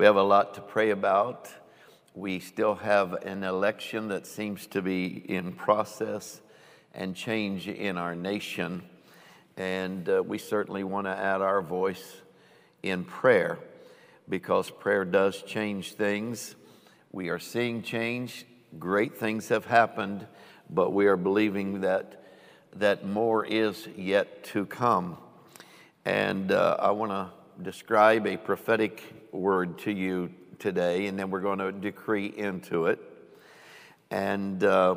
We have a lot to pray about. We still have an election that seems to be in process and change in our nation. And uh, we certainly want to add our voice in prayer because prayer does change things. We are seeing change. Great things have happened, but we are believing that, that more is yet to come. And uh, I want to describe a prophetic word to you today, and then we're going to decree into it. And uh,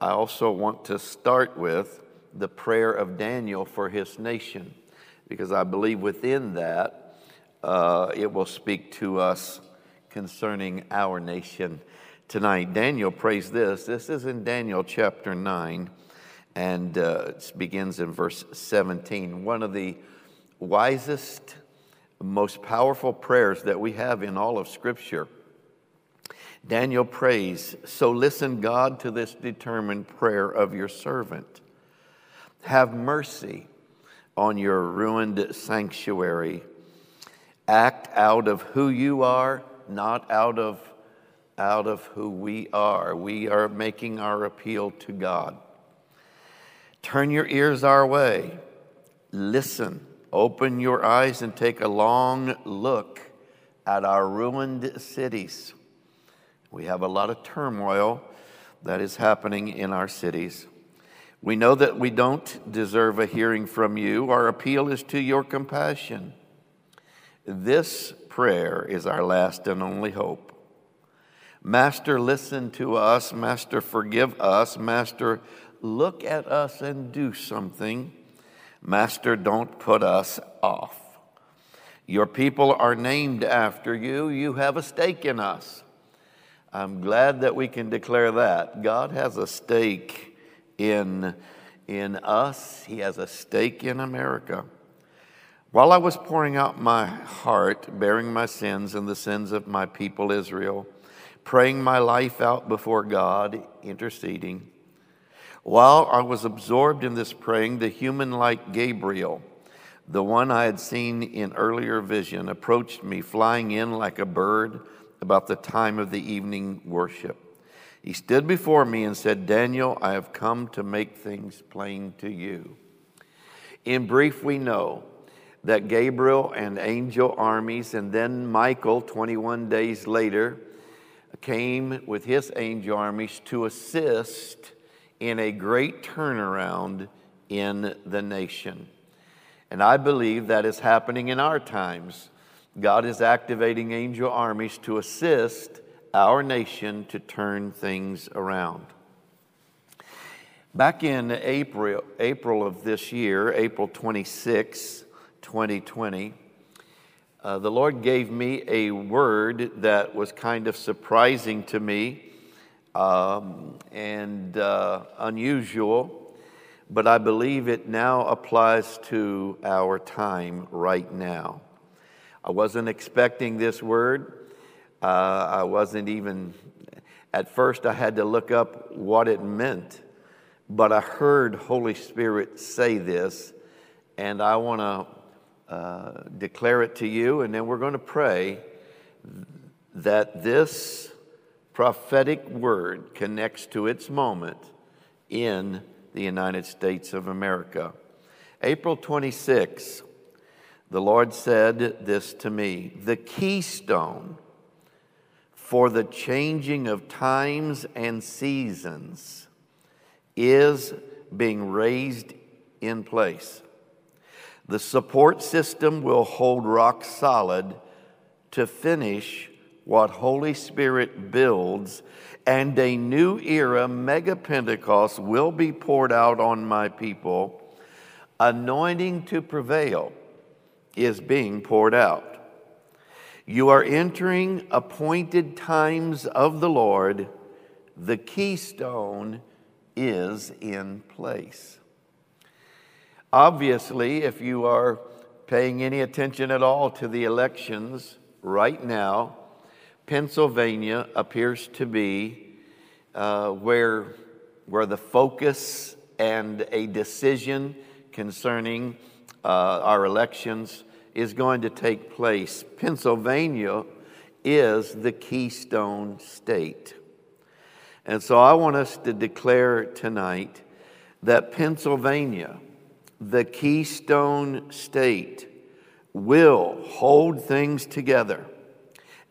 I also want to start with the prayer of Daniel for his nation, because I believe within that uh, it will speak to us concerning our nation tonight. Daniel prays this. This is in Daniel chapter 9, and uh, it begins in verse 17. One of the wisest, most powerful prayers that we have in all of Scripture. Daniel prays, So listen, God, to this determined prayer of your servant. Have mercy on your ruined sanctuary. Act out of who you are, not out of, out of who we are. We are making our appeal to God. Turn your ears our way. Listen. Open your eyes and take a long look at our ruined cities. We have a lot of turmoil that is happening in our cities. We know that we don't deserve a hearing from you. Our appeal is to your compassion. This prayer is our last and only hope. Master, listen to us. Master, forgive us. Master, look at us and do something. Master, don't put us off. Your people are named after you. You have a stake in us. I'm glad that we can declare that. God has a stake in, in us, He has a stake in America. While I was pouring out my heart, bearing my sins and the sins of my people Israel, praying my life out before God, interceding, while I was absorbed in this praying, the human like Gabriel, the one I had seen in earlier vision, approached me, flying in like a bird about the time of the evening worship. He stood before me and said, Daniel, I have come to make things plain to you. In brief, we know that Gabriel and angel armies, and then Michael, 21 days later, came with his angel armies to assist in a great turnaround in the nation. And I believe that is happening in our times. God is activating angel armies to assist our nation to turn things around. Back in April, April of this year, April 26, 2020, uh, the Lord gave me a word that was kind of surprising to me um, and uh, unusual, but I believe it now applies to our time right now. I wasn't expecting this word. Uh, I wasn't even, at first, I had to look up what it meant. But I heard Holy Spirit say this, and I want to uh, declare it to you, and then we're going to pray that this prophetic word connects to its moment in the United States of America. April 26, the Lord said this to me the keystone for the changing of times and seasons is being raised in place. The support system will hold rock solid to finish what Holy Spirit builds, and a new era, mega Pentecost, will be poured out on my people. Anointing to prevail is being poured out. You are entering appointed times of the Lord. The keystone is in place. Obviously, if you are paying any attention at all to the elections right now, Pennsylvania appears to be uh, where, where the focus and a decision concerning uh, our elections is going to take place. Pennsylvania is the Keystone State. And so I want us to declare tonight that Pennsylvania, the Keystone State, will hold things together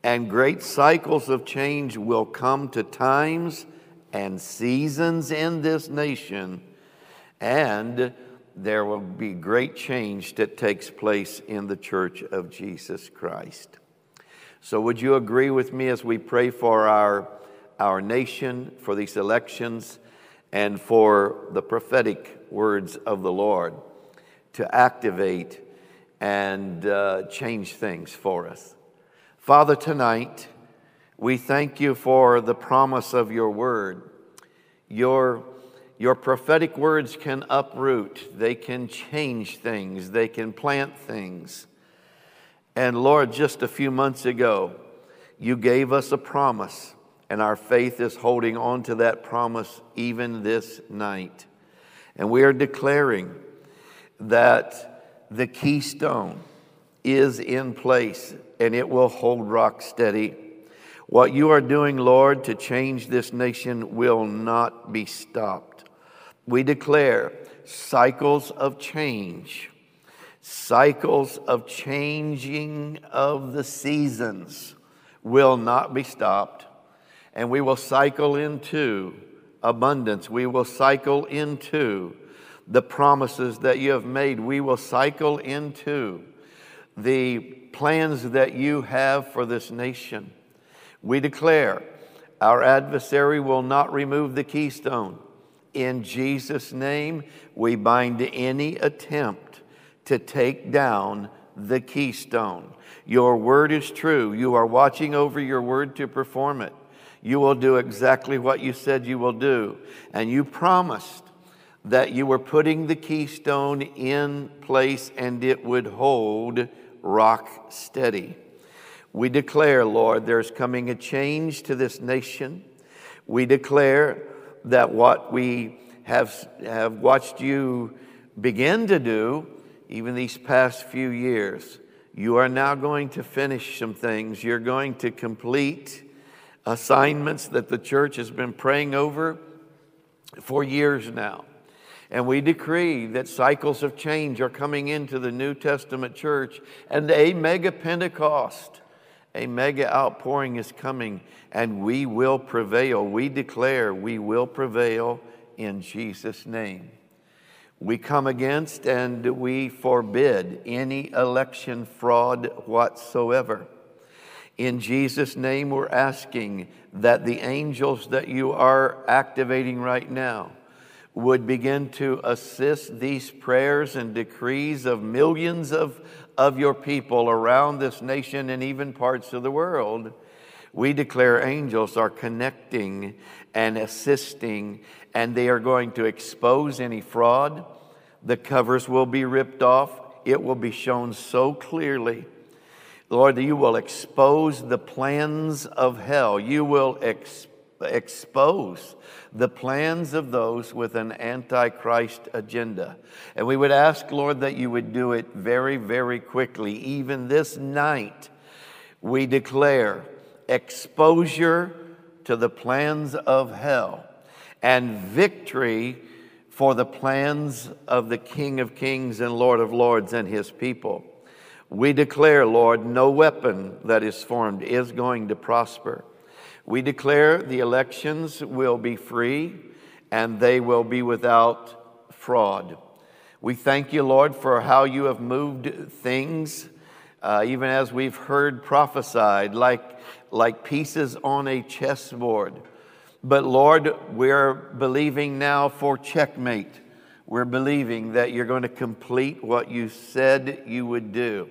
and great cycles of change will come to times and seasons in this nation, and there will be great change that takes place in the church of Jesus Christ. So, would you agree with me as we pray for our, our nation, for these elections, and for the prophetic words of the Lord to activate and uh, change things for us? Father, tonight, we thank you for the promise of your word. Your, your prophetic words can uproot, they can change things, they can plant things. And Lord, just a few months ago, you gave us a promise, and our faith is holding on to that promise even this night. And we are declaring that the keystone is in place and it will hold rock steady. What you are doing, Lord, to change this nation will not be stopped. We declare cycles of change, cycles of changing of the seasons will not be stopped. And we will cycle into abundance. We will cycle into the promises that you have made. We will cycle into the plans that you have for this nation. We declare our adversary will not remove the keystone. In Jesus' name, we bind any attempt to take down the keystone. Your word is true. You are watching over your word to perform it. You will do exactly what you said you will do. And you promised that you were putting the keystone in place and it would hold rock steady. We declare, Lord, there's coming a change to this nation. We declare that what we have, have watched you begin to do, even these past few years, you are now going to finish some things. You're going to complete assignments that the church has been praying over for years now. And we decree that cycles of change are coming into the New Testament church and a mega Pentecost, a mega outpouring is coming, and we will prevail. We declare we will prevail in Jesus' name. We come against and we forbid any election fraud whatsoever. In Jesus' name, we're asking that the angels that you are activating right now would begin to assist these prayers and decrees of millions of, of your people around this nation and even parts of the world. We declare angels are connecting and assisting, and they are going to expose any fraud. The covers will be ripped off, it will be shown so clearly. Lord, you will expose the plans of hell. You will expose expose the plans of those with an antichrist agenda. And we would ask, Lord, that you would do it very, very quickly. Even this night, we declare exposure to the plans of hell and victory for the plans of the King of Kings and Lord of Lords and his people. We declare, Lord, no weapon that is formed is going to prosper. We declare the elections will be free and they will be without fraud. We thank you, Lord, for how you have moved things, uh, even as we've heard prophesied, like, like pieces on a chessboard. But Lord, we're believing now for checkmate. We're believing that you're going to complete what you said you would do.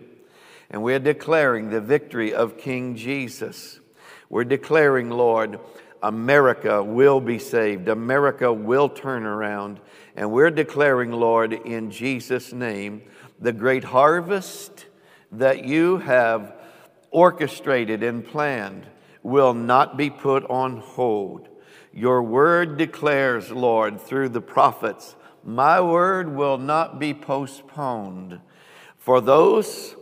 And we're declaring the victory of King Jesus. We're declaring, Lord, America will be saved. America will turn around. And we're declaring, Lord, in Jesus' name, the great harvest that you have orchestrated and planned will not be put on hold. Your word declares, Lord, through the prophets, my word will not be postponed. For those,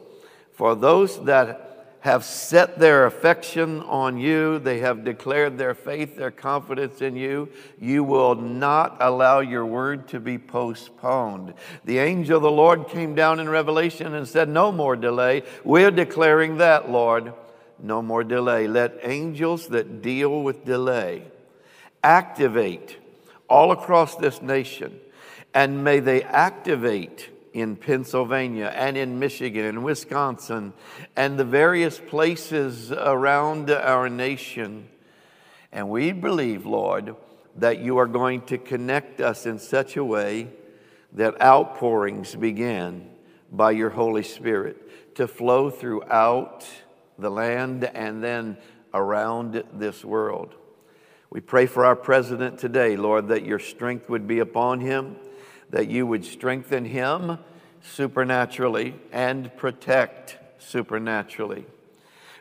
for those that have set their affection on you, they have declared their faith, their confidence in you, you will not allow your word to be postponed. The angel of the Lord came down in Revelation and said, No more delay. We're declaring that, Lord. No more delay. Let angels that deal with delay activate all across this nation, and may they activate in Pennsylvania and in Michigan and Wisconsin and the various places around our nation. And we believe, Lord, that you are going to connect us in such a way that outpourings begin by your Holy Spirit to flow throughout the land and then around this world. We pray for our president today, Lord, that your strength would be upon him that you would strengthen him supernaturally and protect supernaturally.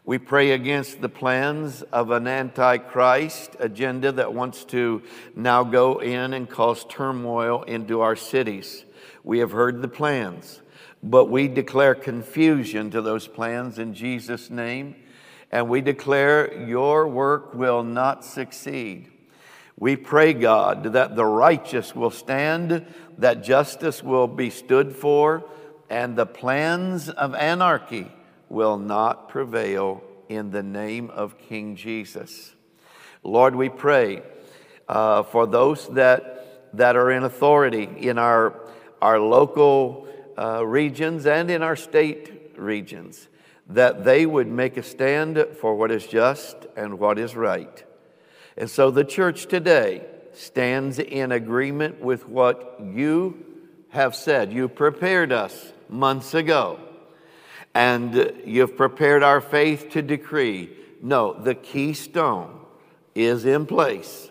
We pray against the plans of an antichrist agenda that wants to now go in and cause turmoil into our cities. We have heard the plans, but we declare confusion to those plans in Jesus' name, and we declare your work will not succeed. We pray, God, that the righteous will stand, that justice will be stood for, and the plans of anarchy will not prevail in the name of King Jesus. Lord, we pray uh, for those that, that are in authority in our, our local uh, regions and in our state regions, that they would make a stand for what is just and what is right. And so the church today stands in agreement with what you have said. You prepared us months ago, and you've prepared our faith to decree. No, the keystone is in place.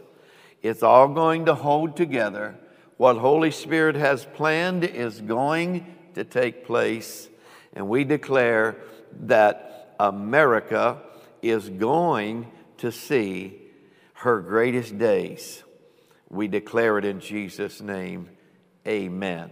It's all going to hold together. What Holy Spirit has planned is going to take place, and we declare that America is going to see her greatest days. We declare it in Jesus' name. Amen.